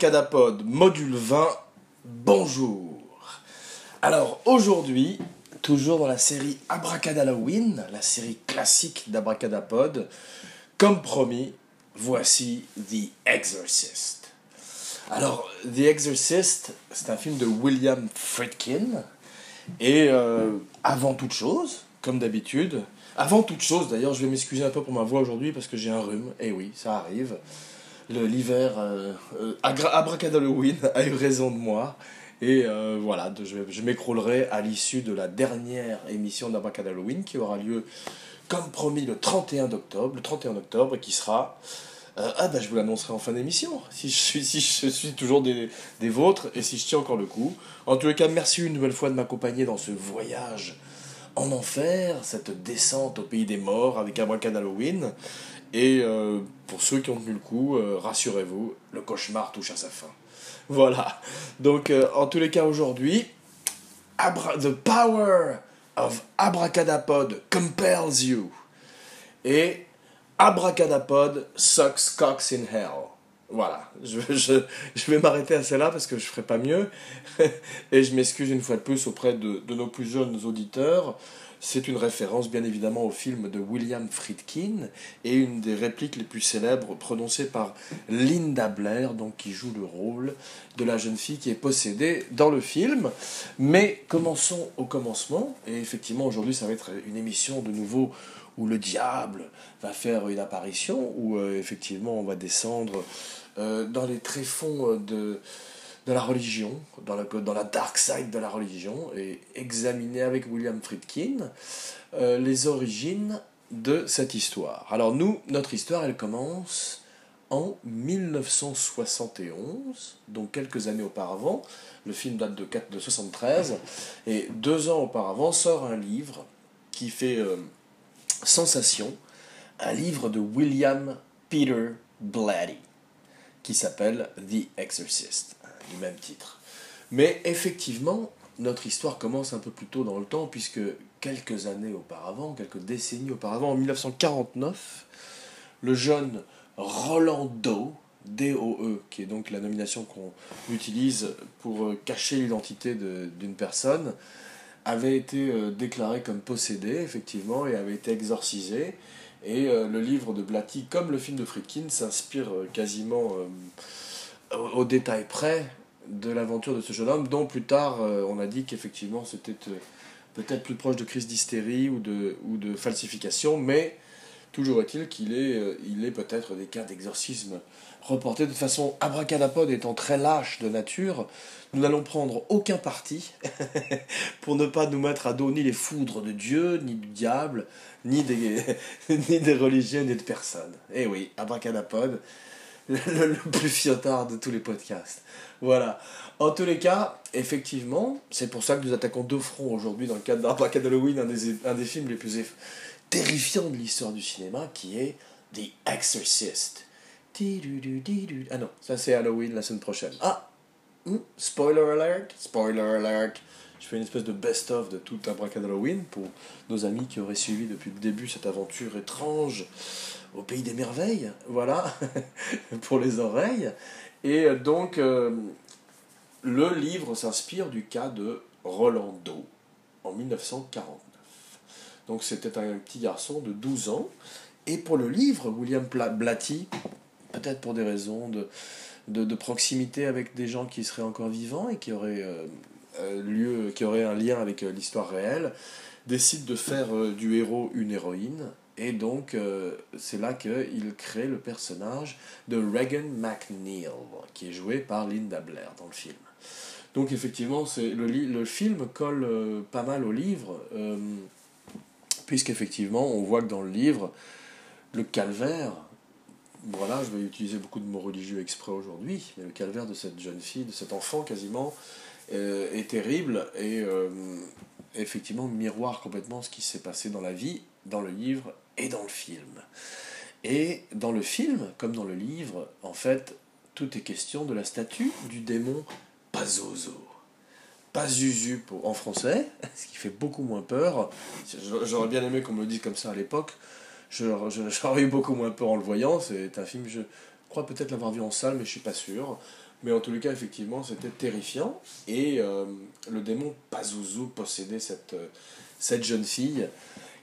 Abracadapod, module 20, bonjour. Alors aujourd'hui, toujours dans la série Abracadalloween, la série classique d'Abracadapod, comme promis, voici The Exorcist. Alors, The Exorcist, c'est un film de William Friedkin, et euh, avant toute chose, comme d'habitude, avant toute chose d'ailleurs, je vais m'excuser un peu pour ma voix aujourd'hui parce que j'ai un rhume, et oui, ça arrive. L'hiver, euh, euh, a eu raison de moi. Et euh, voilà, je, m'écroulerai à l'issue de la dernière émission d'Abracadalloween qui aura lieu, comme promis, le 31 octobre. Le 31 octobre, qui sera. euh, ah, ben je vous l'annoncerai en fin d'émission, si je suis, toujours des, des vôtres et si je tiens encore le coup. En tous les cas, merci une nouvelle fois de m'accompagner dans ce voyage en enfer, cette descente au pays des morts avec Abracadalloween. Et euh, pour ceux qui ont tenu le coup, euh, rassurez-vous, le cauchemar touche à sa fin. Voilà. Donc, euh, en tous les cas, aujourd'hui, The Power of Abracadapod compels you. Et Abracadapod sucks cocks in hell. Voilà, je, vais m'arrêter à cela parce que je ferai pas mieux. Et je m'excuse une fois de plus auprès de nos plus jeunes auditeurs. C'est une référence bien évidemment au film de William Friedkin et une des répliques les plus célèbres prononcées par Linda Blair, donc qui joue le rôle de la jeune fille qui est possédée dans le film. Mais commençons au commencement. Et effectivement, aujourd'hui, ça va être une émission de nouveau où le diable va faire une apparition, où euh, effectivement on va descendre euh, dans les tréfonds de, de la religion, dans la, dans la dark side de la religion, et examiner avec William Friedkin euh, les origines de cette histoire. Alors nous, notre histoire, elle commence en 1971, donc quelques années auparavant. Le film date de, 4 de 73, et deux ans auparavant sort un livre qui fait euh, sensation, un livre de William Peter Blatty qui s'appelle The Exorcist, du même titre. Mais effectivement, notre histoire commence un peu plus tôt dans le temps, puisque quelques années auparavant, quelques décennies auparavant, en 1949, le jeune Roland Doe, D-O-E, qui est donc la nomination qu'on utilise pour euh, cacher l'identité de- d'une personne, avait été euh, déclaré comme possédé, effectivement, et avait été exorcisé. Et euh, le livre de Blatty, comme le film de Friedkin, s'inspire quasiment au détail près de l'aventure de ce jeune homme, dont plus tard euh, on a dit qu'effectivement c'était euh, peut-être plus proche de crise d'hystérie ou de, ou de falsification, mais toujours est-il qu'il est, euh, est peut-être des cas d'exorcisme reportés. De toute façon, Abracadapod étant très lâche de nature, nous n'allons prendre aucun parti pour ne pas nous mettre à dos ni les foudres de Dieu, ni du diable, ni des, ni des religieux, ni de personnes. Eh oui, Abracadapod, le, plus fiotard de tous les podcasts. Voilà. En tous les cas, effectivement, c'est pour ça que nous attaquons deux fronts aujourd'hui dans le cadre d'Abracadalloween, un des, un des films les plus terrifiants de l'histoire du cinéma, qui est The Exorcist. Ah non, ça c'est Halloween la semaine prochaine. Ah Hmm, Spoiler alert, spoiler alert. Je fais une espèce de best-of de tout Abracadalloween pour nos amis qui auraient suivi depuis le début cette aventure étrange au pays des merveilles. Voilà, pour les oreilles. Et donc, euh, le livre s'inspire du cas de Rolando en 1949. Donc, c'était un petit garçon de 12 ans. Et pour le livre, William Blatty, peut-être pour des raisons de, de, proximité avec des gens qui seraient encore vivants et qui auraient, euh, euh, lieu, qui un lien avec l'histoire réelle, décide de faire du héros une héroïne. Et donc, euh, c'est là qu'il crée le personnage de Regan McNeil, qui est joué par Linda Blair dans le film. Donc, effectivement, le, le film colle euh, pas mal au livre, euh, puisqu'effectivement, on voit que dans le livre, le calvaire, voilà, je vais utiliser beaucoup de mots religieux exprès aujourd'hui, mais le calvaire de cette jeune fille, de cet enfant quasiment, euh, est terrible et effectivement miroir complètement ce qui s'est passé dans la vie, dans le livre et dans le film. Et dans le film, comme dans le livre, en fait, tout est question de la statue du démon Pazozo. Pazuzu en français, ce qui fait beaucoup moins peur. J'aurais bien aimé qu'on me le dise comme ça à l'époque. J'aurais eu beaucoup moins peur en le voyant. C'est un film, je crois peut-être l'avoir vu en salle, mais je suis pas sûr. Mais en tous les cas, effectivement, c'était terrifiant. Et euh, le démon Pazuzu possédait cette, euh, cette jeune fille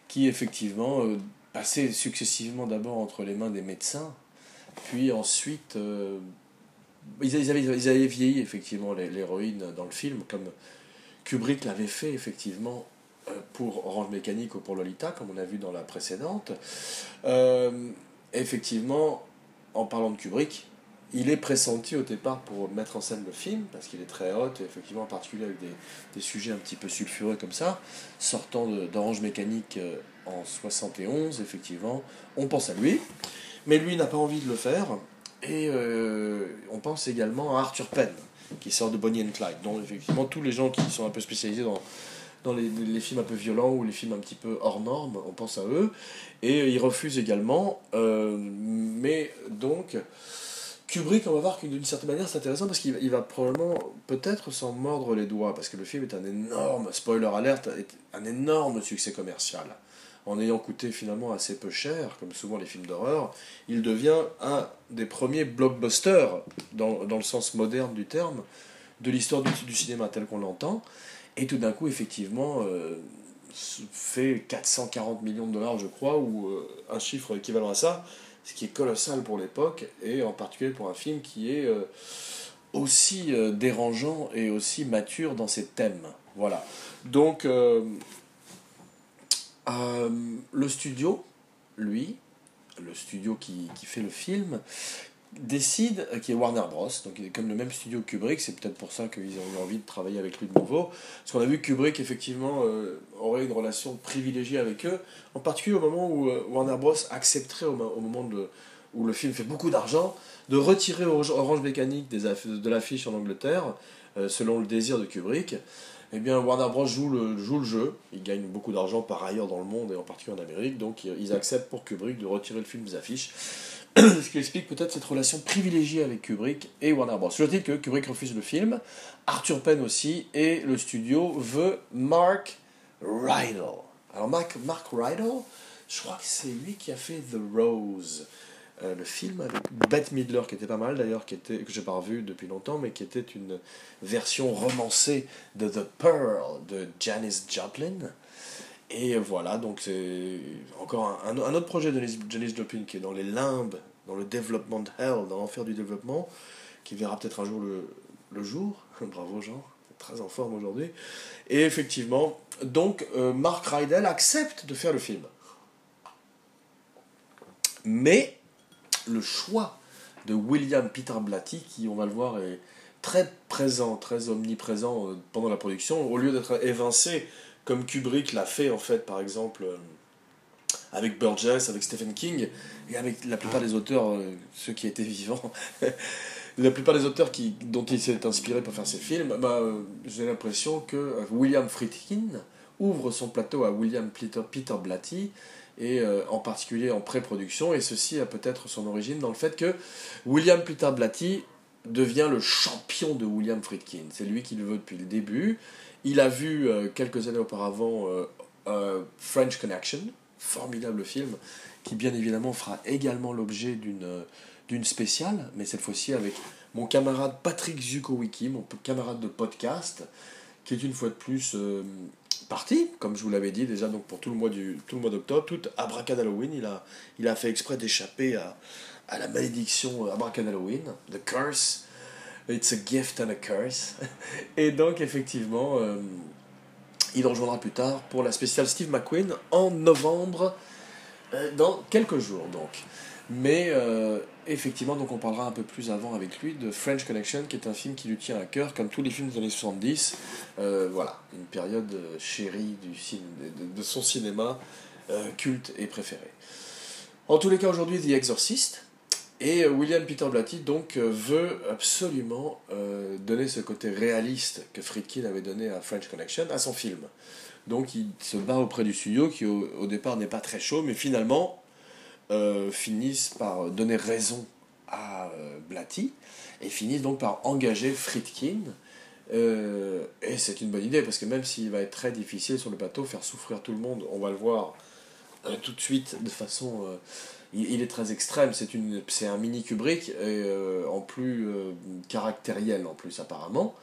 qui, effectivement, euh, passait successivement d'abord entre les mains des médecins, puis ensuite. ils, avaient, ils avaient vieilli, effectivement, l'héroïne dans le film, comme Kubrick l'avait fait, effectivement, pour Orange Mécanique ou pour Lolita, comme on a vu dans la précédente. effectivement, en parlant de Kubrick, il est pressenti au départ pour mettre en scène le film, parce qu'il est très hot, et effectivement en particulier avec des, des, sujets un petit peu sulfureux comme ça, sortant d'Orange Mécanique euh, en 71, effectivement, on pense à lui, mais lui n'a pas envie de le faire, et euh, on pense également à Arthur Penn, qui sort de Bonnie and Clyde, donc effectivement tous les gens qui sont un peu spécialisés dans, dans les, les, films un peu violents ou les films un petit peu hors normes, on pense à eux, et il refuse également, euh, mais donc... Kubrick, on va voir que d'une certaine manière, c'est intéressant parce qu'il va, probablement peut-être s'en mordre les doigts parce que le film est un énorme, spoiler alert, un énorme succès commercial. En ayant coûté finalement assez peu cher, comme souvent les films d'horreur, il devient un des premiers blockbusters, dans, dans le sens moderne du terme, de l'histoire du, cinéma tel qu'on l'entend. Et tout d'un coup, effectivement, euh, fait 440 millions de dollars, je crois, ou euh, un chiffre équivalent à ça ce qui est colossal pour l'époque, et en particulier pour un film qui est euh, aussi euh, dérangeant et aussi mature dans ses thèmes. Voilà. Donc, euh, le studio, lui, le studio qui, qui, fait le film, décide, qui est Warner Bros, donc comme le même studio que Kubrick, c'est peut-être pour ça qu'ils ont eu envie de travailler avec lui de nouveau, parce qu'on a vu que Kubrick effectivement euh, aurait une relation privilégiée avec eux, en particulier au moment où euh, Warner Bros accepterait au, moment où le film fait beaucoup d'argent, de retirer Orange Mécanique des de l'affiche en Angleterre, euh, selon le désir de Kubrick. Eh bien, Warner Bros. joue le, joue le jeu. Ils gagnent beaucoup d'argent par ailleurs dans le monde et en particulier en Amérique. Donc, ils acceptent pour Kubrick de retirer le film des affiches. ce qui explique peut-être cette relation privilégiée avec Kubrick et Warner Bros. Je dis que Kubrick refuse le film, Arthur Penn aussi, et le studio veut Mark Rydell. Alors Mark, Mark Rydell, je crois que c'est lui qui a fait The Rose, euh, le film avec Bette Midler, qui était pas mal d'ailleurs, que j'ai pas revu depuis longtemps, mais qui était une version romancée de The Pearl de Janis Joplin. Et voilà, donc c'est encore un, autre projet de Janis Joplin qui est dans les limbes, dans le développement de Hell, dans l'enfer du développement, qui verra peut-être un jour le, le jour. Bravo Jean, très en forme aujourd'hui. Et effectivement, donc euh, Mark Rydell accepte de faire le film. Mais le choix de William Peter Blatty, qui on va le voir est très présent, très omniprésent euh, pendant la production, au lieu d'être évincé comme Kubrick l'a fait en fait par exemple euh, avec Burgess, avec Stephen King et avec la plupart des auteurs, euh, ceux qui étaient vivants, la plupart des auteurs qui, dont il s'est inspiré pour faire ses films, bah, euh, j'ai l'impression que William Friedkin ouvre son plateau à William Peter, Peter Blatty et en particulier en pré-production et ceci a peut-être son origine dans le fait que William Peter Blatty devient le champion de William Friedkin. C'est lui qui le veut depuis le début. Il a vu euh, quelques années auparavant euh, euh, French Connection, formidable film, qui bien évidemment fera également l'objet d'une spéciale, mais cette fois-ci avec mon camarade Patrick Zukowicki, mon camarade de podcast, qui est une fois de plus parti, comme je vous l'avais dit déjà donc pour tout le mois du tout d'octobre, tout Halloween, il a il a fait exprès d'échapper à, à la malédiction Halloween, the curse It's a gift and a curse. Et donc, effectivement, euh, il rejoindra plus tard pour la spéciale Steve McQueen en novembre, euh, dans quelques jours donc. Mais euh, effectivement, donc on parlera un peu plus avant avec lui de French Connection, qui est un film qui lui tient à cœur, comme tous les films des années 70. voilà, une période chérie du de, de, son cinéma culte et préféré. En tous les cas, aujourd'hui, The Exorcist, et euh, William Peter Blatty donc euh, veut absolument euh, donner ce côté réaliste que Friedkin avait donné à French Connection à son film. Donc il se bat auprès du studio qui au, départ n'est pas très chaud, mais finalement finissent par donner raison à Blatty et finissent donc par engager Friedkin. Et c'est une bonne idée parce que même s'il va être très difficile sur le plateau, faire souffrir tout le monde, on va le voir euh, tout de suite de façon. euh, il, est très extrême, c'est un mini Kubrick et euh, en plus caractériel en plus apparemment.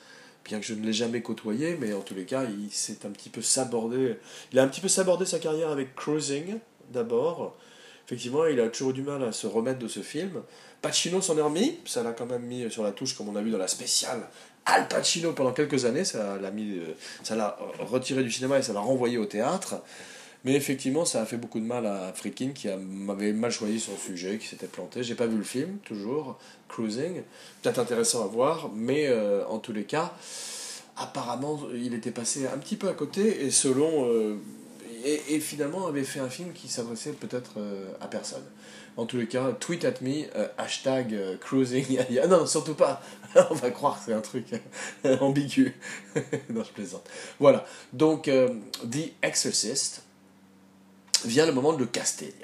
Bien que je ne l'ai jamais côtoyé, mais en tous les cas, il s'est un petit peu sabordé. Il a un petit peu sabordé sa carrière avec Cruising d'abord. Effectivement, il a toujours du mal à se remettre de ce film. Pacino s'en est remis, ça l'a quand même mis sur la touche, comme on a vu dans la spéciale. Al Pacino pendant quelques années, ça l'a mis, ça l'a retiré du cinéma et ça l'a renvoyé au théâtre. Mais effectivement, ça a fait beaucoup de mal à Friedkin qui m'avait mal choisi son sujet, qui s'était planté. J'ai pas vu le film, toujours, Cruising. Peut-être intéressant à voir, mais euh, en tous les cas, apparemment, il était passé un petit peu à côté et selon. euh, et, finalement avait fait un film qui s'adressait peut-être euh, à personne. En tous les cas, tweet at me, hashtag cruising. Ah non, surtout pas. On va croire que c'est un truc ambigu. non, je plaisante. Voilà. Donc, The Exorcist vient le moment de le caster.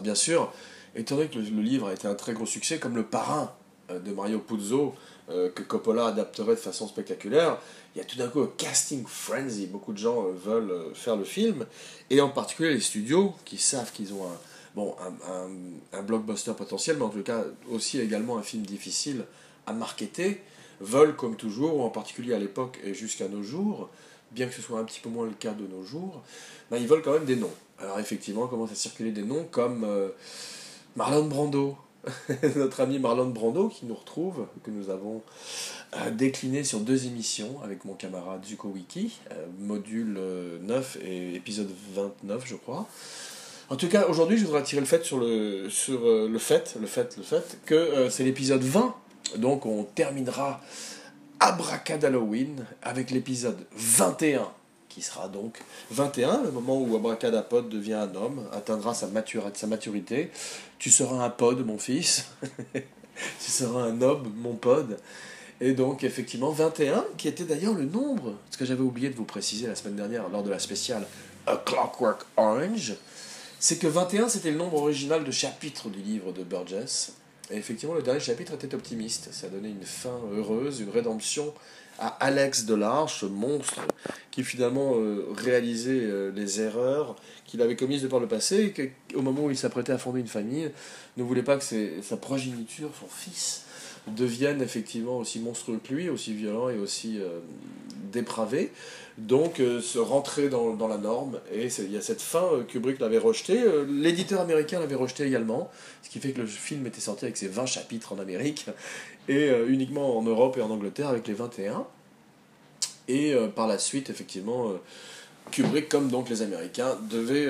Bien sûr, étant donné que le, livre a été un très gros succès, comme le parrain euh, de Mario Puzo, euh, que Coppola adapterait de façon spectaculaire, il y a tout d'un coup un casting frenzy. Beaucoup de gens euh, veulent faire le film, et en particulier les studios qui savent qu'ils ont un, bon, un blockbuster potentiel, mais en tout cas aussi également un film difficile à marketer, veulent comme toujours, ou en particulier à l'époque et jusqu'à nos jours, bien que ce soit un petit peu moins le cas de nos jours, ben, ils veulent quand même des noms. Alors effectivement, commencent à circuler des noms comme euh, Marlon Brando, notre ami Marlon Brando qui nous retrouve, que nous avons euh, décliné sur deux émissions avec mon camarade Zuko Wiki, euh, module euh, 9 et épisode 29 je crois. En tout cas, aujourd'hui, je voudrais attirer le fait sur le, sur, le fait, le fait, le fait, que c'est l'épisode 20. Donc on terminera Abracadalloween avec l'épisode 21 qui sera donc 21, le moment où Abracadapod devient un homme, atteindra sa, sa maturité. Tu seras un pod, mon fils. tu seras un homme, mon pod. Et donc, effectivement, 21, qui était d'ailleurs le nombre, ce que j'avais oublié de vous préciser la semaine dernière lors de la spéciale A Clockwork Orange, c'est que 21, c'était le nombre original de chapitres du livre de Burgess. Et effectivement, le dernier chapitre était optimiste. Ça donnait une fin heureuse, une rédemption à Alex Delarge, ce monstre qui finalement euh, réalisait euh, les erreurs qu'il avait commises de par le passé et qu'au moment où il s'apprêtait à fonder une famille, ne voulait pas que sa progéniture, son fils, devienne effectivement aussi monstrueux que lui, aussi violent et aussi euh, dépravé. Donc euh, se rentrer dans, la norme. Et il y a cette fin, euh, Kubrick l'avait rejeté, euh, l'éditeur américain l'avait rejeté également, ce qui fait que le film était sorti avec ses 20 chapitres en Amérique et uniquement en Europe et en Angleterre avec les 21. Et par la suite, effectivement, Kubrick, comme donc les Américains, devait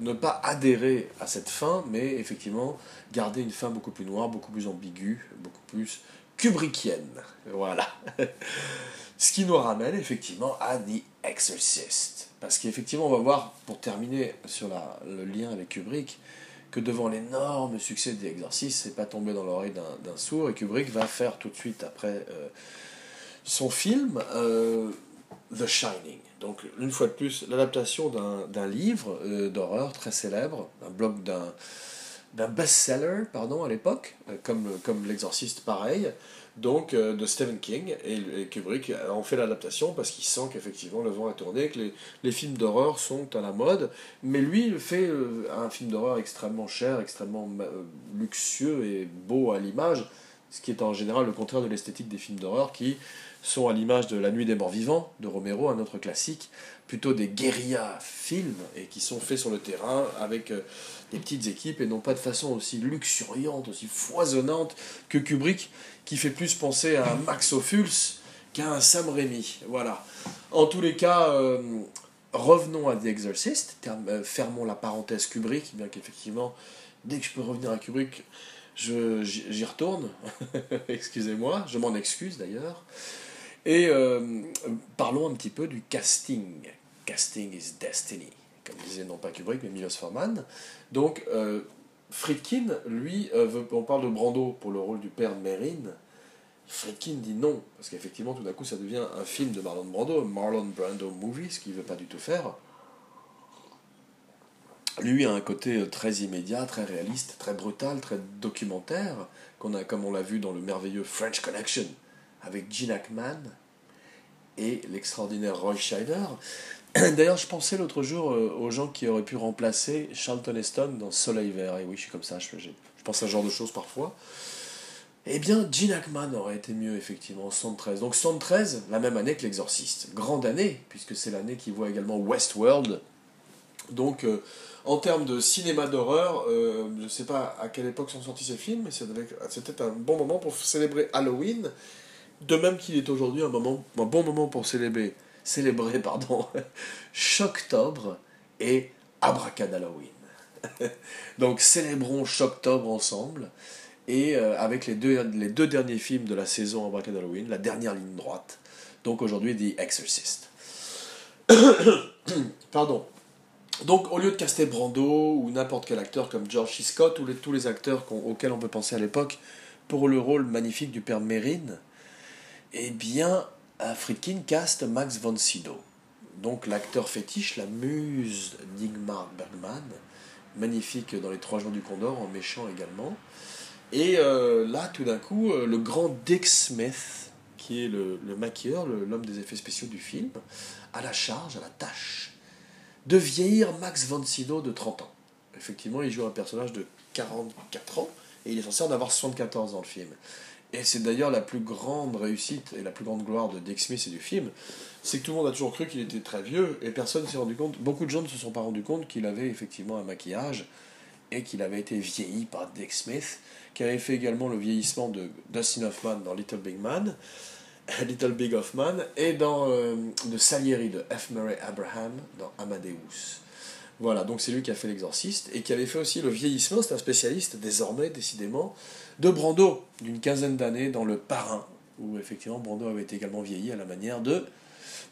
ne pas adhérer à cette fin, mais effectivement garder une fin beaucoup plus noire, beaucoup plus ambiguë, beaucoup plus kubrickienne. Voilà. Ce qui nous ramène effectivement à The Exorcist. Parce qu'effectivement, on va voir, pour terminer sur le lien avec Kubrick, que devant l'énorme succès de The Exorcist, c'est pas tombé dans l'oreille d'un sourd, et Kubrick va faire tout de suite après euh, son film euh, The Shining. Donc, une fois de plus, l'adaptation d'un livre euh, d'horreur très célèbre, un blog d'un best-seller, pardon, à l'époque, comme, comme L'Exorciste, pareil, donc euh, de Stephen King, et, Kubrick en fait l'adaptation parce qu'il sent qu'effectivement le vent a tourné, que les, films d'horreur sont à la mode, mais lui fait euh, un film d'horreur extrêmement cher, extrêmement euh, luxueux et beau à l'image, ce qui est en général le contraire de l'esthétique des films d'horreur qui sont à l'image de La Nuit des Morts Vivants de Romero, un autre classique, plutôt des guérillas films et qui sont faits sur le terrain avec des petites équipes et non pas de façon aussi luxuriante, aussi foisonnante que Kubrick, qui fait plus penser à un Max Ophuls qu'à un Sam Raimi. Voilà. En tous les cas, euh, revenons à The Exorcist, euh, fermons la parenthèse Kubrick, bien qu'effectivement, dès que je peux revenir à Kubrick, j'y retourne. Excusez-moi, je m'en excuse d'ailleurs. Et euh, parlons un petit peu du casting. Casting is destiny, comme disait non pas Kubrick, mais Milos Forman. Donc, euh, Friedkin, lui, euh, veut- on parle de Brando pour le rôle du père de Merrin. Friedkin dit non, parce qu'effectivement, tout d'un coup, ça devient un film de Marlon Brando, Marlon Brando movie, ce qu'il ne veut pas du tout faire. lui a un côté euh, très immédiat, très réaliste, très brutal, très documentaire, qu'on a, comme on l'a vu dans le merveilleux French Connection avec Gene Hackman et l'extraordinaire Roy Scheider. D'ailleurs, je pensais l'autre jour euh, aux gens qui auraient pu remplacer Charlton Heston dans Soleil Vert. Et oui, je suis comme ça, je, pense à ce genre de choses parfois. Eh bien, Gene Hackman aurait été mieux, effectivement, en 73. Donc 73, la même année que L'Exorciste. Grande année, puisque c'est l'année qui voit également Westworld. Donc, euh, en termes de cinéma d'horreur, euh, je ne sais pas à quelle époque sont sortis ces films, mais c'était un bon moment pour célébrer Halloween. De même qu'il est aujourd'hui un, un bon moment pour célébrer, célébrer pardon, Choctobre et Abracadalloween. Donc célébrons Choctobre ensemble et euh, avec les deux, les deux derniers films de la saison Halloween, la dernière ligne droite. Donc aujourd'hui, The Exorcist. Pardon. Donc au lieu de caster Brando ou n'importe quel acteur comme George C. Scott ou les, tous les acteurs auxquels on peut penser à l'époque pour le rôle magnifique du père Mérine, eh bien, Friedkin caste Max von Sydow. Donc l'acteur fétiche, la muse d'Igmar Bergman, magnifique dans Les Trois Jours du Condor, en méchant également. Et euh, là, tout d'un coup, euh, le grand Dick Smith, qui est le, le maquilleur, l'homme des effets spéciaux du film, a la charge, a la tâche de vieillir Max von Sydow de 30 ans. Effectivement, il joue un personnage de 44 ans et il est censé en avoir 74 dans le film. Et c'est d'ailleurs la plus grande réussite et la plus grande gloire de Dick Smith et du film, c'est que tout le monde a toujours cru qu'il était très vieux et personne ne s'est rendu compte, beaucoup de gens ne se sont pas rendus compte qu'il avait effectivement un maquillage et qu'il avait été vieilli par Dick Smith, qui avait fait également le vieillissement de Dustin Hoffman dans Little Big Man, Little Big Hoffman, et dans euh, de Salieri de F. Murray Abraham dans Amadeus. Voilà, donc c'est lui qui a fait l'exorciste et qui avait fait aussi le vieillissement, c'est un spécialiste désormais, décidément, de Brando, d'une quinzaine d'années dans Le Parrain, où effectivement Brando avait également vieilli à la manière de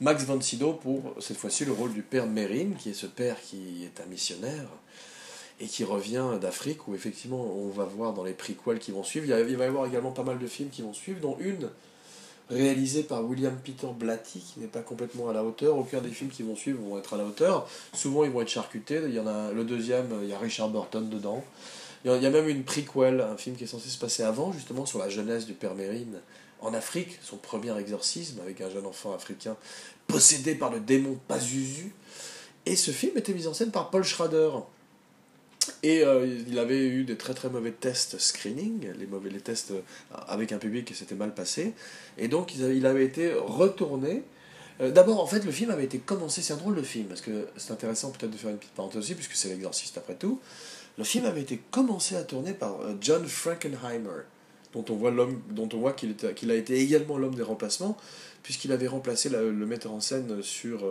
Max von Sydow pour cette fois-ci le rôle du père Mérine, qui est ce père qui est un missionnaire et qui revient d'Afrique, où effectivement on va voir dans les prequels qui vont suivre. Il, va y avoir également pas mal de films qui vont suivre, dont une réalisée par William Peter Blatty, qui n'est pas complètement à la hauteur. Aucun des films qui vont suivre vont être à la hauteur. Souvent ils vont être charcutés. Il y en a le deuxième, il y a Richard Burton dedans. Il y a même une prequel, un film qui est censé se passer avant, justement sur la jeunesse du père Mérine en Afrique, son premier exorcisme avec un jeune enfant africain possédé par le démon Pazuzu. Et ce film était mis en scène par Paul Schrader, et euh, il avait eu des très très mauvais tests screening, les mauvais les tests euh, avec un public qui s'était mal passé. Et donc il avait, été retourné. Euh, d'abord, en fait, le film avait été commencé. C'est un drôle de film, parce que c'est intéressant peut-être de faire une petite parenthèse aussi, puisque c'est l'exorciste après tout. Le film avait été commencé à tourner par John Frankenheimer, dont on voit, dont on voit qu'il a été également l'homme des remplacements, puisqu'il avait remplacé le metteur en scène sur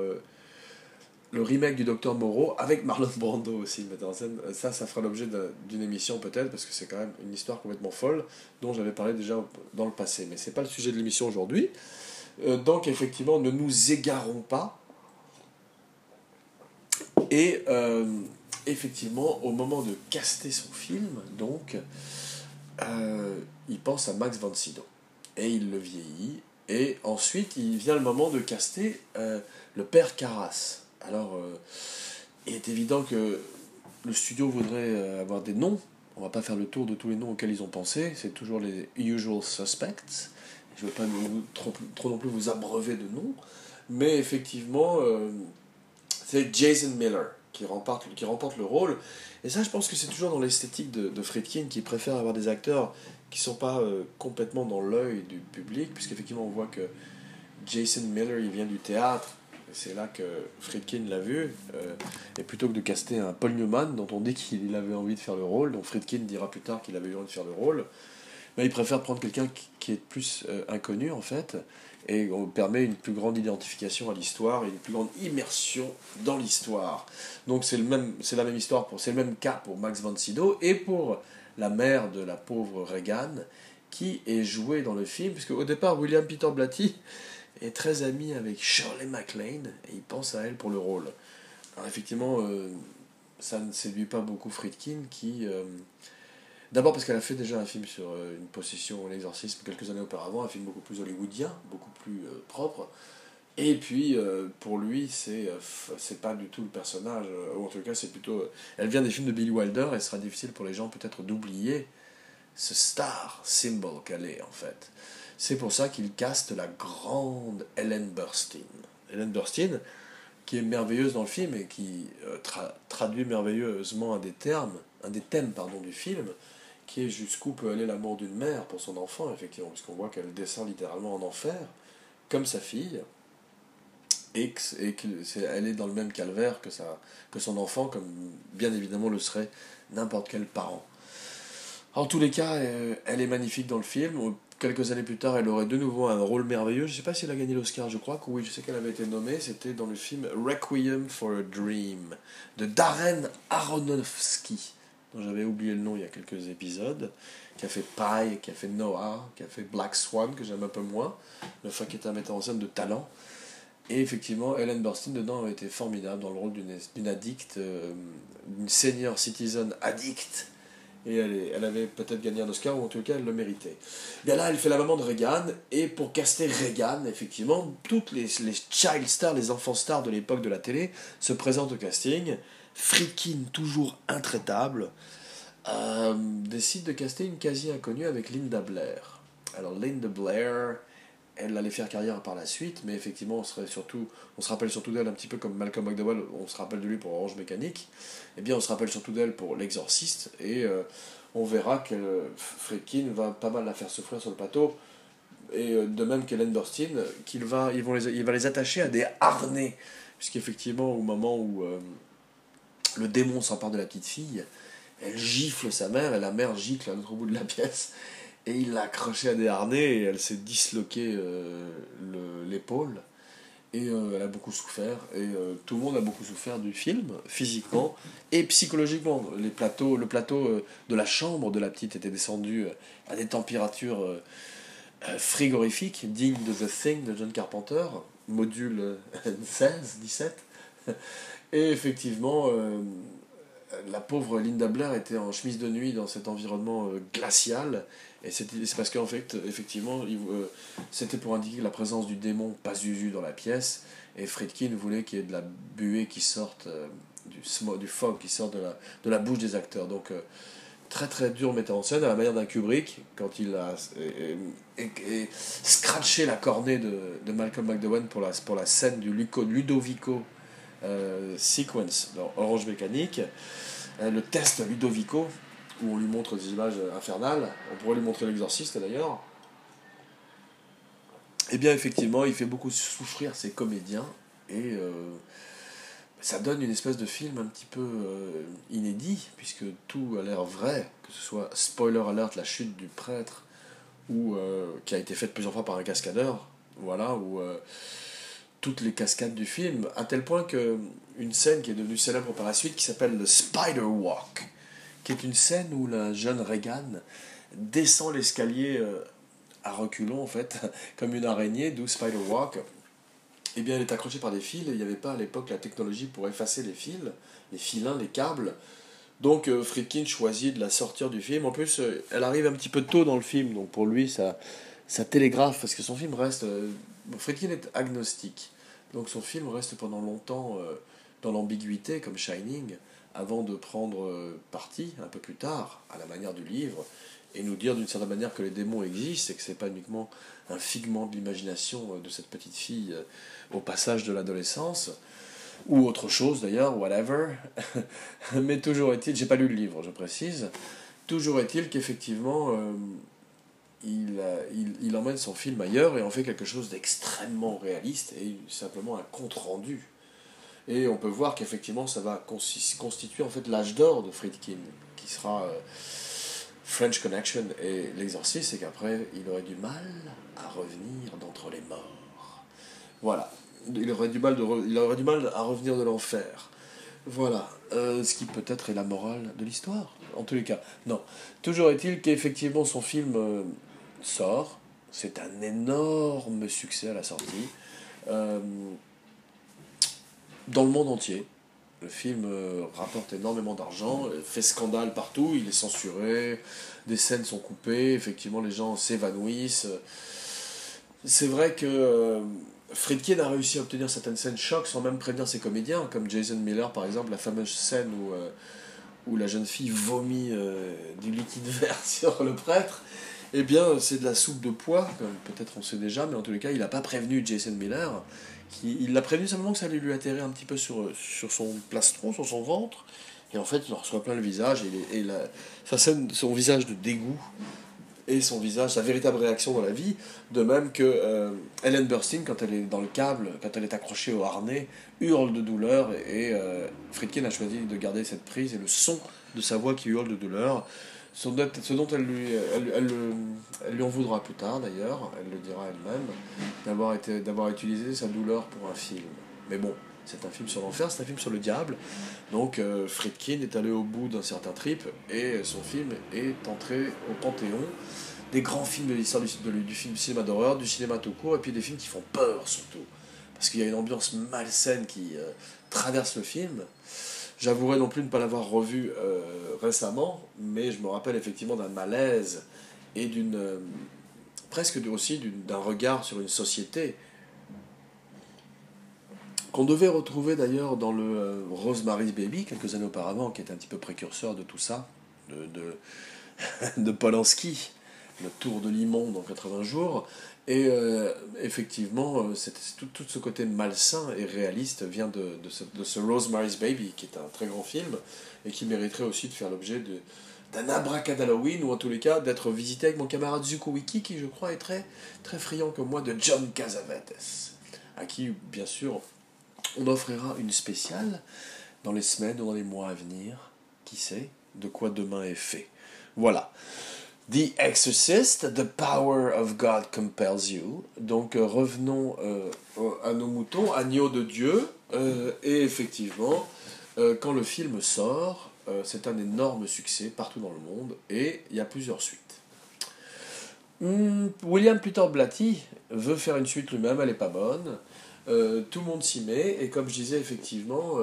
le remake du Docteur Moreau avec Marlon Brando aussi, metteur en scène. Ça, ça fera l'objet d'une émission peut-être, parce que c'est quand même une histoire complètement folle dont j'avais parlé déjà dans le passé. Mais c'est pas le sujet de l'émission aujourd'hui. Euh, donc effectivement, ne nous égarons pas. Et euh, effectivement, au moment de caster son film, donc, euh, il pense à Max von Sydow. Et il le vieillit. Et ensuite, il vient le moment de caster le père Carras. Alors, euh, il est évident que le studio voudrait euh, avoir des noms. On va pas faire le tour de tous les noms auxquels ils ont pensé. C'est toujours les usual suspects. Je ne veux pas trop, non plus vous abreuver de noms. Mais effectivement, euh, c'est Jason Miller qui remporte, qui remporte le rôle. Et ça, je pense que c'est toujours dans l'esthétique de, de, Friedkin qui préfère avoir des acteurs qui ne sont pas complètement dans l'œil du public, puisqu'effectivement, on voit que Jason Miller, il vient du théâtre c'est là que Friedkin l'a vu. Euh, et plutôt que de caster un Paul Newman, dont on dit qu'il avait envie de faire le rôle, donc Friedkin dira plus tard qu'il avait envie de faire le rôle, mais il préfère prendre quelqu'un qui est plus euh, inconnu en fait, et on permet une plus grande identification à l'histoire et une plus grande immersion dans l'histoire. Donc c'est, le même, la même histoire, c'est le même cas pour Max von Sydow et pour la mère de la pauvre Reagan, qui est jouée dans le film, puisque au départ William Peter Blatty est très ami avec Shirley MacLaine et il pense à elle pour le rôle. Alors effectivement, euh, ça ne séduit pas beaucoup Friedkin qui... Euh, d'abord parce qu'elle a fait déjà un film sur euh, une possession, l'exorcisme quelques années auparavant, un film beaucoup plus hollywoodien, beaucoup plus propre. Et puis, pour lui, c'est c'est pas du tout le personnage, ou en tout cas, c'est plutôt. elle vient des films de Billy Wilder, et sera difficile pour les gens peut-être d'oublier ce star symbol qu'elle est, en fait. C'est pour ça qu'il caste la grande Ellen Burstyn. Ellen Burstyn, qui est merveilleuse dans le film et qui euh, tra- traduit merveilleusement un des termes, un des thèmes pardon, du film, qui est jusqu'où peut aller l'amour d'une mère pour son enfant, effectivement, puisqu'on voit qu'elle descend littéralement en enfer, comme sa fille, et que, et que c'est, elle est dans le même calvaire que, sa, que son enfant, comme bien évidemment le serait n'importe quel parent. En tous les cas, euh, elle est magnifique dans le film. Quelques années plus tard, elle aurait de nouveau un rôle merveilleux. Je ne sais pas si elle a gagné l'Oscar, je crois que oui, je sais qu'elle avait été nommée. C'était dans le film Requiem for a Dream de Darren Aronofsky, dont j'avais oublié le nom il y a quelques épisodes, qui a fait Pie, qui a fait Noah, qui a fait Black Swan, que j'aime un peu moins, le fois qui est un metteur en scène de talent. Et effectivement, Ellen Burstyn dedans a été formidable dans le rôle d'une addict, euh, d'une senior citizen addict. Et elle, elle avait peut-être gagné un Oscar, ou en tout cas, elle le méritait. Bien là, elle fait la maman de Reagan, et pour caster Reagan, effectivement, toutes les, les child stars, les enfants stars de l'époque de la télé se présentent au casting. Friedkin, toujours intraitable, euh, décide de caster une quasi inconnue avec Linda Blair. Alors, Linda Blair, elle allait faire carrière par la suite, mais effectivement, on, se rappelle surtout d'elle un petit peu comme Malcolm McDowell, on se rappelle de lui pour Orange Mécanique, eh bien, on se rappelle surtout d'elle pour L'Exorciste, et euh, on verra que Friedkin va pas mal la faire souffrir sur le plateau, et euh, de même qu'Hélène Burstyn, qu'il va, ils vont les, il va les attacher à des harnais, puisqu'effectivement, au moment où euh, le démon s'empare de la petite fille, elle gifle sa mère, et la mère gicle à l'autre bout de la pièce, et il l'a accrochée à des harnais, et elle s'est disloquée euh, le- l'épaule. Et euh, elle a beaucoup souffert, et euh, tout le monde a beaucoup souffert du film, physiquement et psychologiquement. Les plateaux, le plateau de la chambre de la petite était descendu à des températures frigorifiques, dignes de The Thing de John Carpenter, module euh, 16, 17. Et effectivement, la pauvre Linda Blair était en chemise de nuit dans cet environnement euh, glacial. Et c'est parce qu'en fait, effectivement, euh, c'était pour indiquer la présence du démon Pazuzu dans la pièce. Et Friedkin voulait qu'il y ait de la buée qui sorte, euh, du, fog qui sort de la, de la bouche des acteurs. Donc, très très dur metteur en scène, à la manière d'un Kubrick, quand il a et, scratché la cornée de, de Malcolm McDowell pour la, pour la scène du Ludovico sequence dans Orange Mécanique. Euh, le test Ludovico, où on lui montre des images infernales, on pourrait lui montrer l'exorciste d'ailleurs. Eh bien, effectivement, il fait beaucoup souffrir ses comédiens et euh, ça donne une espèce de film un petit peu euh, inédit, puisque tout a l'air vrai, que ce soit spoiler alert, la chute du prêtre, ou euh, qui a été faite plusieurs fois par un cascadeur, voilà, ou euh, toutes les cascades du film, à tel point que une scène qui est devenue célèbre par la suite, qui s'appelle le Spider Walk, qui est une scène où la jeune Reagan descend l'escalier euh, à reculons, en fait, comme une araignée, d'où Spider Walk. Eh bien, elle est accrochée par des fils, il n'y avait pas à l'époque la technologie pour effacer les fils, les filins, les câbles. Donc euh, Friedkin choisit de la sortir du film. En plus, euh, elle arrive un petit peu tôt dans le film, donc pour lui, ça, ça télégraphe, parce que son film reste... Friedkin est agnostique, donc son film reste pendant longtemps euh, dans l'ambiguïté, comme Shining, avant de prendre euh, parti, un peu plus tard, à la manière du livre, et nous dire d'une certaine manière que les démons existent, et que c'est pas uniquement un figment de l'imagination euh, de cette petite fille au passage de l'adolescence, ou autre chose d'ailleurs, whatever. Mais toujours est-il, j'ai pas lu le livre, je précise, toujours est-il qu'effectivement, il, euh, il, il emmène son film ailleurs et en fait quelque chose d'extrêmement réaliste et simplement un compte-rendu. Et on peut voir qu'effectivement ça va constituer en fait l'âge d'or de Friedkin, qui sera euh, French Connection et l'exorciste, c'est qu'après il aurait du mal à revenir d'entre les morts. Voilà. Il aurait du mal, de il aurait du mal à revenir de l'enfer. Voilà. Euh, ce qui peut-être est la morale de l'histoire. En tous les cas. Non. Toujours est-il qu'effectivement son film sort. C'est un énorme succès à la sortie. Euh, dans le monde entier. Le film euh, rapporte énormément d'argent, euh, fait scandale partout, il est censuré, des scènes sont coupées, effectivement les gens s'évanouissent. C'est vrai que Friedkin a réussi à obtenir certaines scènes chocs sans même prévenir ses comédiens, comme Jason Miller par exemple, la fameuse scène où, la jeune fille vomit du liquide vert sur le prêtre. Eh bien, c'est de la soupe de pois, peut-être on sait déjà, mais en tous les cas, il n'a pas prévenu Jason Miller. Qui, il l'a prévenu simplement que ça allait lui atterrir un petit peu sur, sur son plastron, sur son ventre. Et en fait, il en reçoit plein le visage, et, et la, sa scène, son visage de dégoût et son visage, sa véritable réaction dans la vie. De même que euh, Ellen Burstyn, quand elle est dans le câble, quand elle est accrochée au harnais, hurle de douleur. Et, euh, Friedkin a choisi de garder cette prise et le son de sa voix qui hurle de douleur. Ce dont, elle, lui, elle, lui en voudra plus tard d'ailleurs, elle le dira elle-même, d'avoir, été, d'avoir utilisé sa douleur pour un film. Mais bon, c'est un film sur l'enfer, c'est un film sur le diable. Donc euh, Friedkin est allé au bout d'un certain trip et son film est entré au panthéon des grands films de l'histoire du, du, du, film cinéma d'horreur, du cinéma tout court, et puis des films qui font peur surtout. Parce qu'il y a une ambiance malsaine qui euh, traverse le film. J'avouerai non plus ne pas l'avoir revu euh, récemment, mais je me rappelle effectivement d'un malaise et d'une. Euh, presque aussi d'un regard sur une société qu'on devait retrouver d'ailleurs dans le euh, Rosemary's Baby quelques années auparavant, qui est un petit peu précurseur de tout ça, de, de, de Polanski, le tour de l'immonde en 80 jours. Et euh, effectivement, euh, tout, ce côté malsain et réaliste vient de, ce, Rosemary's Baby, qui est un très grand film, et qui mériterait aussi de faire l'objet d'un abracadalloween, ou en tous les cas d'être visité avec mon camarade Zuko Wiki, qui je crois est très, très friand comme moi de John Casavetes, à qui, bien sûr, on offrira une spéciale dans les semaines ou dans les mois à venir. Qui sait de quoi demain est fait. Voilà. The Exorcist, The Power of God Compels You. Donc euh, revenons euh, à nos moutons, agneaux de Dieu. Euh, et effectivement, quand le film sort, c'est un énorme succès partout dans le monde et il y a plusieurs suites. Hmm, William Peter Blatty veut faire une suite lui-même, elle n'est pas bonne. Tout le monde s'y met, et comme je disais, effectivement,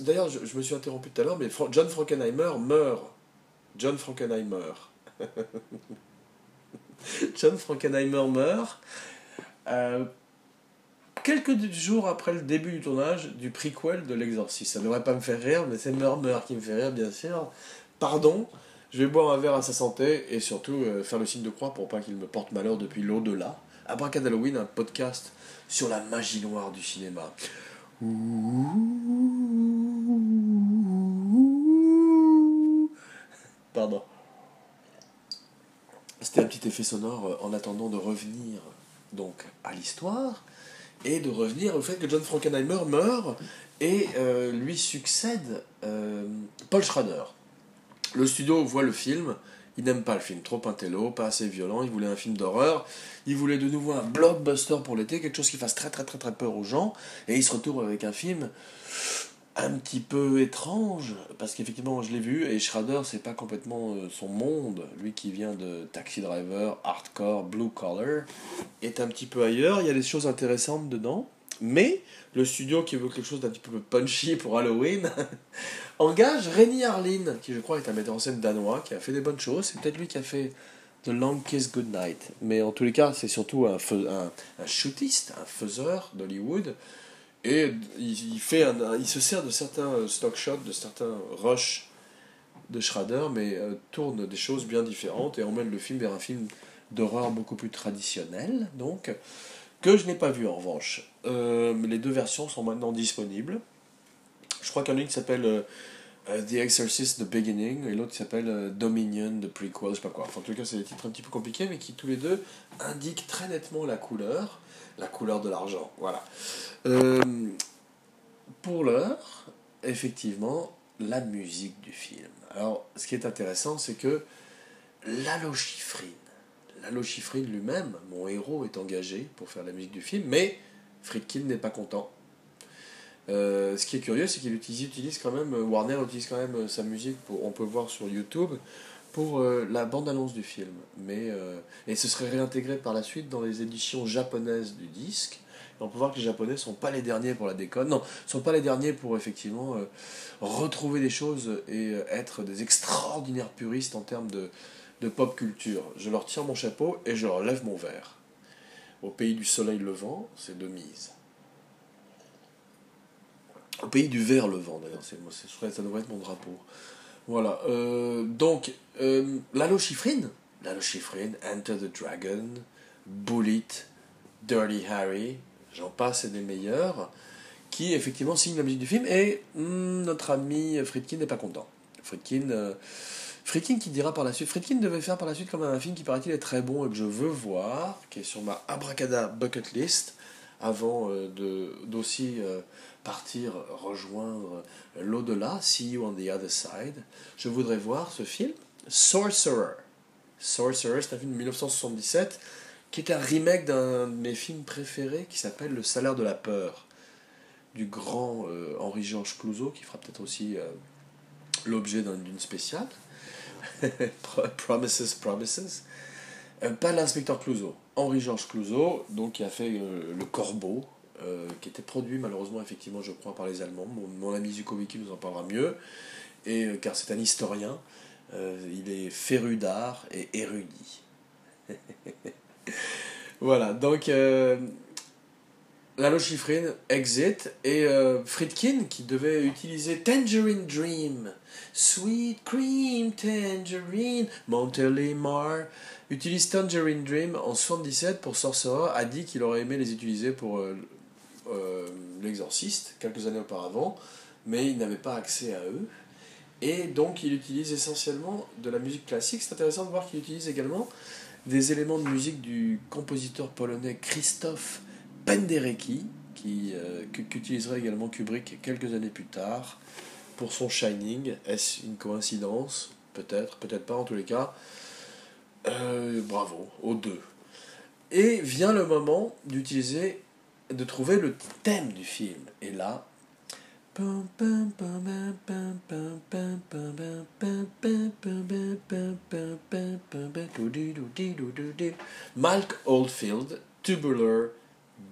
d'ailleurs, je, me suis interrompu tout à l'heure, mais John Frankenheimer meurt. John Frankenheimer. John Frankenheimer meurt. Euh, quelques jours après le début du tournage du prequel de l'Exorciste. Ça ne devrait pas me faire rire, mais c'est Murmur qui me fait rire, bien sûr. Pardon, je vais boire un verre à sa santé et surtout euh, faire le signe de croix pour pas qu'il me porte malheur depuis l'au-delà. Abracad Halloween, un podcast sur la magie noire du cinéma. Pardon. Petit effet sonore en attendant de revenir donc à l'histoire et de revenir au fait que John Frankenheimer meurt et euh, lui succède euh, Paul Schrader. Le studio voit le film, il n'aime pas le film, trop intello, pas assez violent, il voulait un film d'horreur, il voulait de nouveau un blockbuster pour l'été, quelque chose qui fasse très très très très peur aux gens, et il se retrouve avec un film un petit peu étrange, parce qu'effectivement je l'ai vu, et Schrader c'est pas complètement euh, son monde, lui qui vient de Taxi Driver, Hardcore, Blue Collar, est un petit peu ailleurs, il y a des choses intéressantes dedans, mais le studio qui veut quelque chose d'un petit peu punchy pour Halloween engage Rennie Harlin, qui je crois est un metteur en scène danois, qui a fait des bonnes choses, c'est peut-être lui qui a fait The Long Kiss Goodnight, mais en tous les cas c'est surtout un, un, un shootiste, un faiseur d'Hollywood, et il, fait il se sert de certains stock shots, de certains rushs de Schrader, mais euh, tourne des choses bien différentes et emmène le film vers un film d'horreur beaucoup plus traditionnel, donc, que je n'ai pas vu en revanche. Euh, les deux versions sont maintenant disponibles. Je crois qu'il y en a une qui s'appelle euh, The Exorcist The Beginning et l'autre qui s'appelle Dominion The Prequel, je sais pas quoi. Enfin, en tout cas, c'est des titres un petit peu compliqués, mais qui tous les deux indiquent très nettement la couleur, la couleur de l'argent. Voilà. Euh, pour l'heure, effectivement, la musique du film. Alors, ce qui est intéressant, c'est que Lalo Schifrin, Lalo Schifrin lui-même, mon héros, est engagé pour faire la musique du film, mais Friedkin n'est pas content. Euh, ce qui est curieux, c'est qu'il utilise, utilise, quand même, Warner utilise quand même sa musique, on peut voir sur YouTube, pour euh, la bande-annonce du film. Mais, euh, et ce serait réintégré par la suite dans les éditions japonaises du disque. On peut voir que les Japonais ne sont pas les derniers pour la déconne. Non, ne sont pas les derniers pour effectivement euh, retrouver des choses et euh, être des extraordinaires puristes en termes de, de pop culture. Je leur tire mon chapeau et je leur lève mon verre. Au pays du soleil levant, c'est de mise. Au pays du vert levant, d'ailleurs, c'est, ça devrait être mon drapeau. Voilà. euh, donc, euh, Lalo Schifrin, Lalo Schifrin, Enter the Dragon, Bullet, Dirty Harry, j'en passe et des meilleurs, qui effectivement signent la musique du film, et hmm, notre ami Friedkin n'est pas content. Friedkin, euh, qui dira par la suite, Friedkin devait faire par la suite quand même un film qui paraît-il est très bon et que je veux voir, qui est sur ma Abracada bucket list, avant euh, d'aussi euh, partir rejoindre l'au-delà, See You on the Other Side. Je voudrais voir ce film, Sorcerer. Sorcerer, c'est un film de 1977 qui est un remake d'un de mes films préférés qui s'appelle Le salaire de la peur, du grand euh, Henri-Georges Clouzot, qui fera peut-être aussi euh, l'objet d'un- d'une spéciale. Pro- Promises, Promises. Euh, pas l'inspecteur Clouseau, Henri-Georges Clouzot, donc qui a fait euh, Le Corbeau, euh, qui était produit malheureusement, effectivement, je crois, par les Allemands. Mon, mon ami Zukovicki nous en parlera mieux, et, car c'est un historien. Il est féru d'art et érudit. voilà, donc Lalo Schifrin, Exit, et Friedkin qui devait utiliser Tangerine Dream, Sweet Cream Tangerine, Montélimar, utilise Tangerine Dream en 77 pour Sorcerer, a dit qu'il aurait aimé les utiliser pour euh, euh, L'Exorciste, quelques années auparavant, mais il n'avait pas accès à eux. Et donc il utilise essentiellement de la musique classique. C'est intéressant de voir qu'il utilise également des éléments de musique du compositeur polonais Krzysztof Penderecki, qui, euh, qu'utiliserait également Kubrick quelques années plus tard pour son Shining. Est-ce une coïncidence Peut-être, peut-être pas en tous les cas. Euh, bravo, aux deux. Et vient le moment d'utiliser, de trouver le thème du film. Et là, Malk Oldfield, Tubular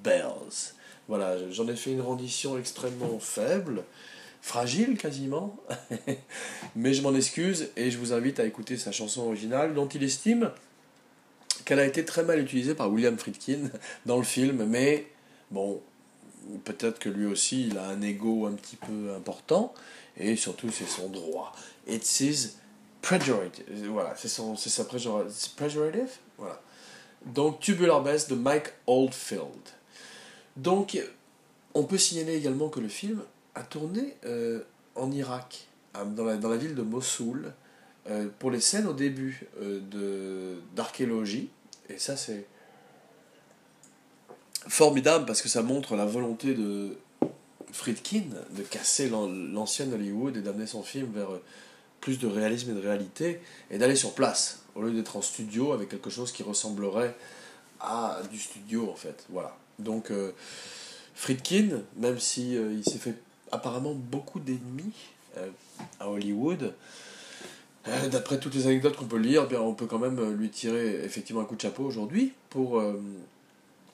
Bells. Voilà, j'en ai fait une rendition extrêmement faible, fragile quasiment, mais je m'en excuse et je vous invite à écouter sa chanson originale dont il estime qu'elle a été très mal utilisée par William Friedkin dans le film, mais bon, peut-être que lui aussi il a un ego un petit peu important et surtout c'est son droit. It's his pejorative. Voilà, c'est son c'est sa pejorative. Voilà. Donc Tubular Bells de Mike Oldfield. Donc on peut signaler également que le film a tourné euh, en Irak, dans la, ville de Mossoul, euh, pour les scènes au début euh, de d'archéologie. Et ça c'est formidable parce que ça montre la volonté de Friedkin de casser l'an- l'ancienne Hollywood et d'amener son film vers plus de réalisme et de réalité et d'aller sur place au lieu d'être en studio avec quelque chose qui ressemblerait à du studio en fait. Voilà. Donc euh, Friedkin, même si s'est fait apparemment beaucoup d'ennemis euh, à Hollywood, euh, d'après toutes les anecdotes qu'on peut lire, eh bien, on peut quand même euh, lui tirer effectivement un coup de chapeau aujourd'hui pour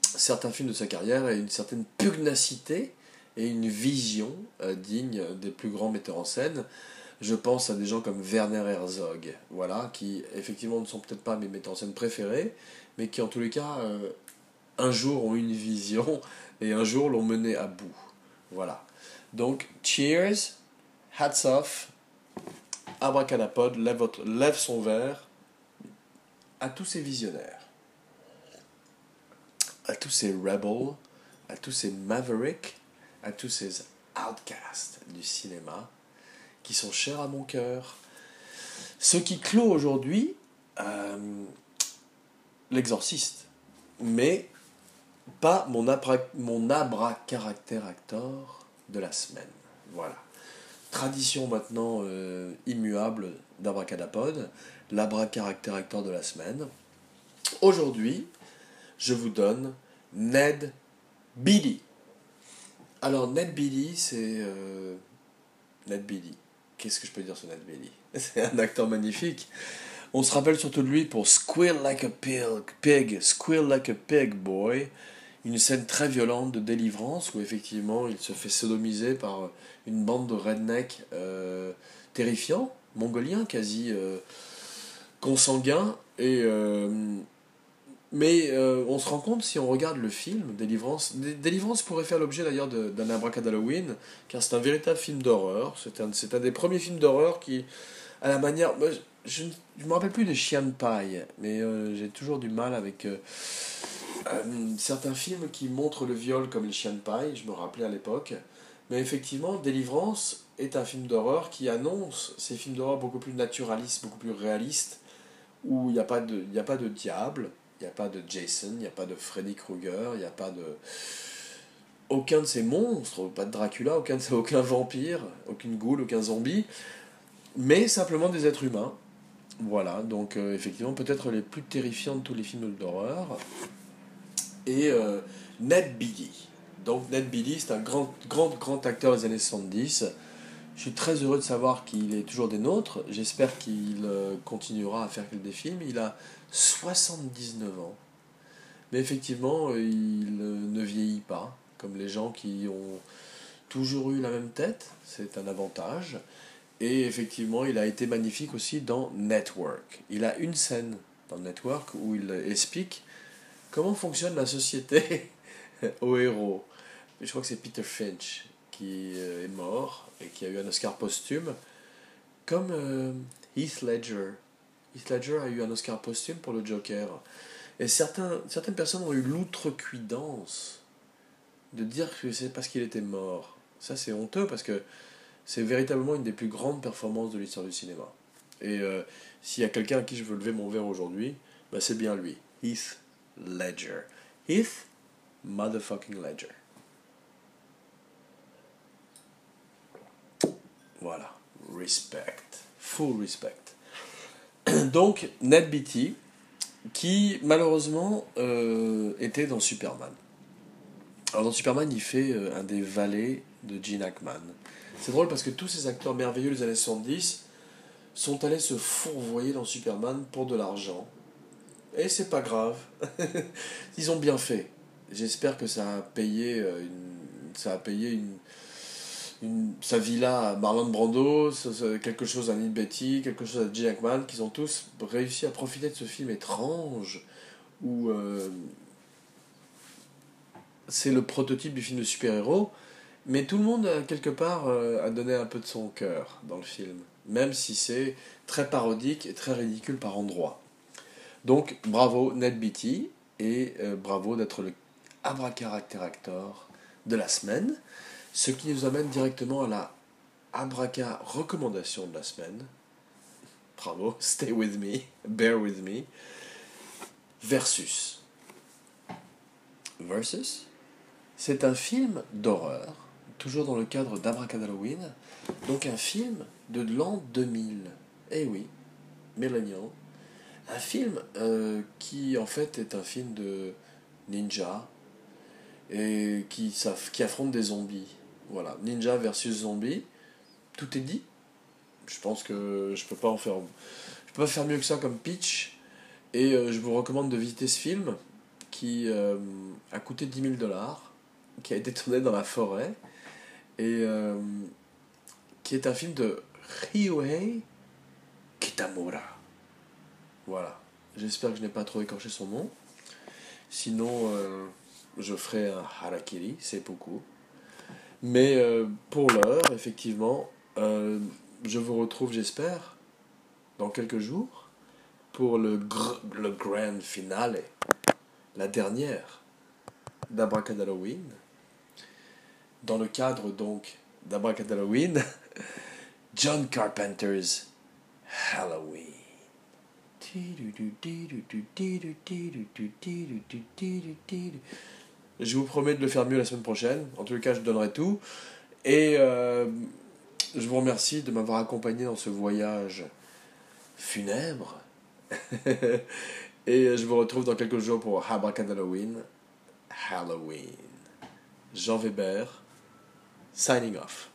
certains films de sa carrière et une certaine pugnacité et une vision digne des plus grands metteurs en scène. Je pense à des gens comme Werner Herzog, voilà, qui effectivement ne sont peut-être pas mes metteurs en scène préférés, mais qui en tous les cas, un jour ont une vision et un jour l'ont mené à bout. Voilà. Donc, cheers, hats off, abracadapod, lève, son verre à tous ces visionnaires, à tous ces rebels, à tous ces mavericks, à tous ces outcasts du cinéma qui sont chers à mon cœur. Ce qui clôt aujourd'hui euh, l'exorciste, mais pas mon, abra, actor de la semaine. Voilà. Tradition maintenant euh, immuable d'Abracadapod, l'abra-caractère actor de la semaine. Aujourd'hui, je vous donne Ned Beatty. Alors, Ned Beatty, c'est. euh, Ned Beatty. Qu'est-ce que je peux dire sur Ned Beatty C'est un acteur magnifique. On se rappelle surtout de lui pour Squeal Like a Pig, pig Squeal Like a Pig Boy, une scène très violente de délivrance où effectivement il se fait sodomiser par une bande de rednecks euh, terrifiants, mongoliens quasi euh, consanguins, et euh, Mais euh, on se rend compte si on regarde le film, Délivrance. Dé- Délivrance pourrait faire l'objet d'ailleurs de- d'un abracadalloween, car c'est un véritable film d'horreur. C'est un, un des premiers films d'horreur qui, à la manière. je ne me rappelle plus des chiens de paille, mais j'ai toujours du mal avec euh, certains films qui montrent le viol comme les chiens de paille, je me rappelais à l'époque. Mais effectivement, Délivrance est un film d'horreur qui annonce ces films d'horreur beaucoup plus naturalistes, beaucoup plus réalistes, où il n'y a, pas de- a pas de diable, il n'y a pas de Jason, il n'y a pas de Freddy Krueger, il n'y a pas de. Aucun de ces monstres, pas de Dracula, aucun, aucun vampire, aucune goule, aucun zombie, mais simplement des êtres humains. Voilà, donc euh, effectivement, peut-être les plus terrifiants de tous les films d'horreur. Et euh, Ned Beatty. Donc Ned Beatty, c'est un grand, grand, grand acteur des années 70. Je suis très heureux de savoir qu'il est toujours des nôtres. J'espère qu'il euh, continuera à faire des films. Il a 79 ans. Mais effectivement, il euh, ne vieillit pas, comme les gens qui ont toujours eu la même tête. C'est un avantage. Et effectivement, il a été magnifique aussi dans Network. Il a une scène dans Network où il explique comment fonctionne la société aux héros? Je crois que c'est Peter Finch qui euh, est mort et qui a eu un Oscar posthume, comme euh, Heath Ledger. Heath Ledger a eu un Oscar posthume pour le Joker. Et certaines personnes ont eu l'outrecuidance de dire que c'est parce qu'il était mort. Ça, c'est honteux parce que c'est véritablement une des plus grandes performances de l'histoire du cinéma. Et euh, s'il y a quelqu'un à qui je veux lever mon verre aujourd'hui, bah, c'est bien lui, Heath Ledger. Heath motherfucking Ledger. Voilà, respect, full respect. Donc, Ned Beatty, qui malheureusement euh, était dans Superman. Alors dans Superman, il fait euh, un des valets de Gene Hackman. C'est drôle parce que tous ces acteurs merveilleux des années 70 sont allés se fourvoyer dans Superman pour de l'argent. Et c'est pas grave. Ils ont bien fait. J'espère que ça a payé euh, une, ça a payé une, une, sa villa à Marlon Brando, quelque chose à Neil Betty, quelque chose à Gene Hackman, qu'ils ont tous réussi à profiter de ce film étrange où euh, c'est le prototype du film de super-héros, mais tout le monde, euh, quelque part, a donné un peu de son cœur dans le film, même si c'est très parodique et très ridicule par endroits. Donc, bravo Beatty, et euh, bravo d'être le abracadabra actor de la semaine, ce qui nous amène directement à la abraca recommandation de la semaine. Bravo, stay with me, bear with me. Versus. Versus, c'est un film d'horreur, toujours dans le cadre d'Abracadalloween, donc un film de l'an 2000. Eh oui, Millennial. Un film euh, qui en fait est un film de ninja et qui, affronte des zombies. Voilà, ninja versus zombie. Tout est dit. Je pense que je peux pas en faire. Je peux pas faire mieux que ça comme pitch. Et euh, je vous recommande de visiter ce film qui euh, a coûté 10 000 dollars, qui a été tourné dans la forêt et qui est un film de Ryuhei Kitamura. Voilà. J'espère que je n'ai pas trop écorché son nom. Sinon, euh, je ferai un harakiri, c'est beaucoup. Mais euh, pour l'heure, effectivement, euh, je vous retrouve, j'espère, dans quelques jours, pour le, gr- le grand finale, la dernière d'Abracadalloween. Dans le cadre donc d'Abracadalloween, John Carpenter's Halloween. Je vous promets de le faire mieux la semaine prochaine. En tout cas, je donnerai tout. Et euh, je vous remercie de m'avoir accompagné dans ce voyage funèbre. Et je vous retrouve dans quelques jours pour Abracadalloween. Halloween. Jean Weber, signing off.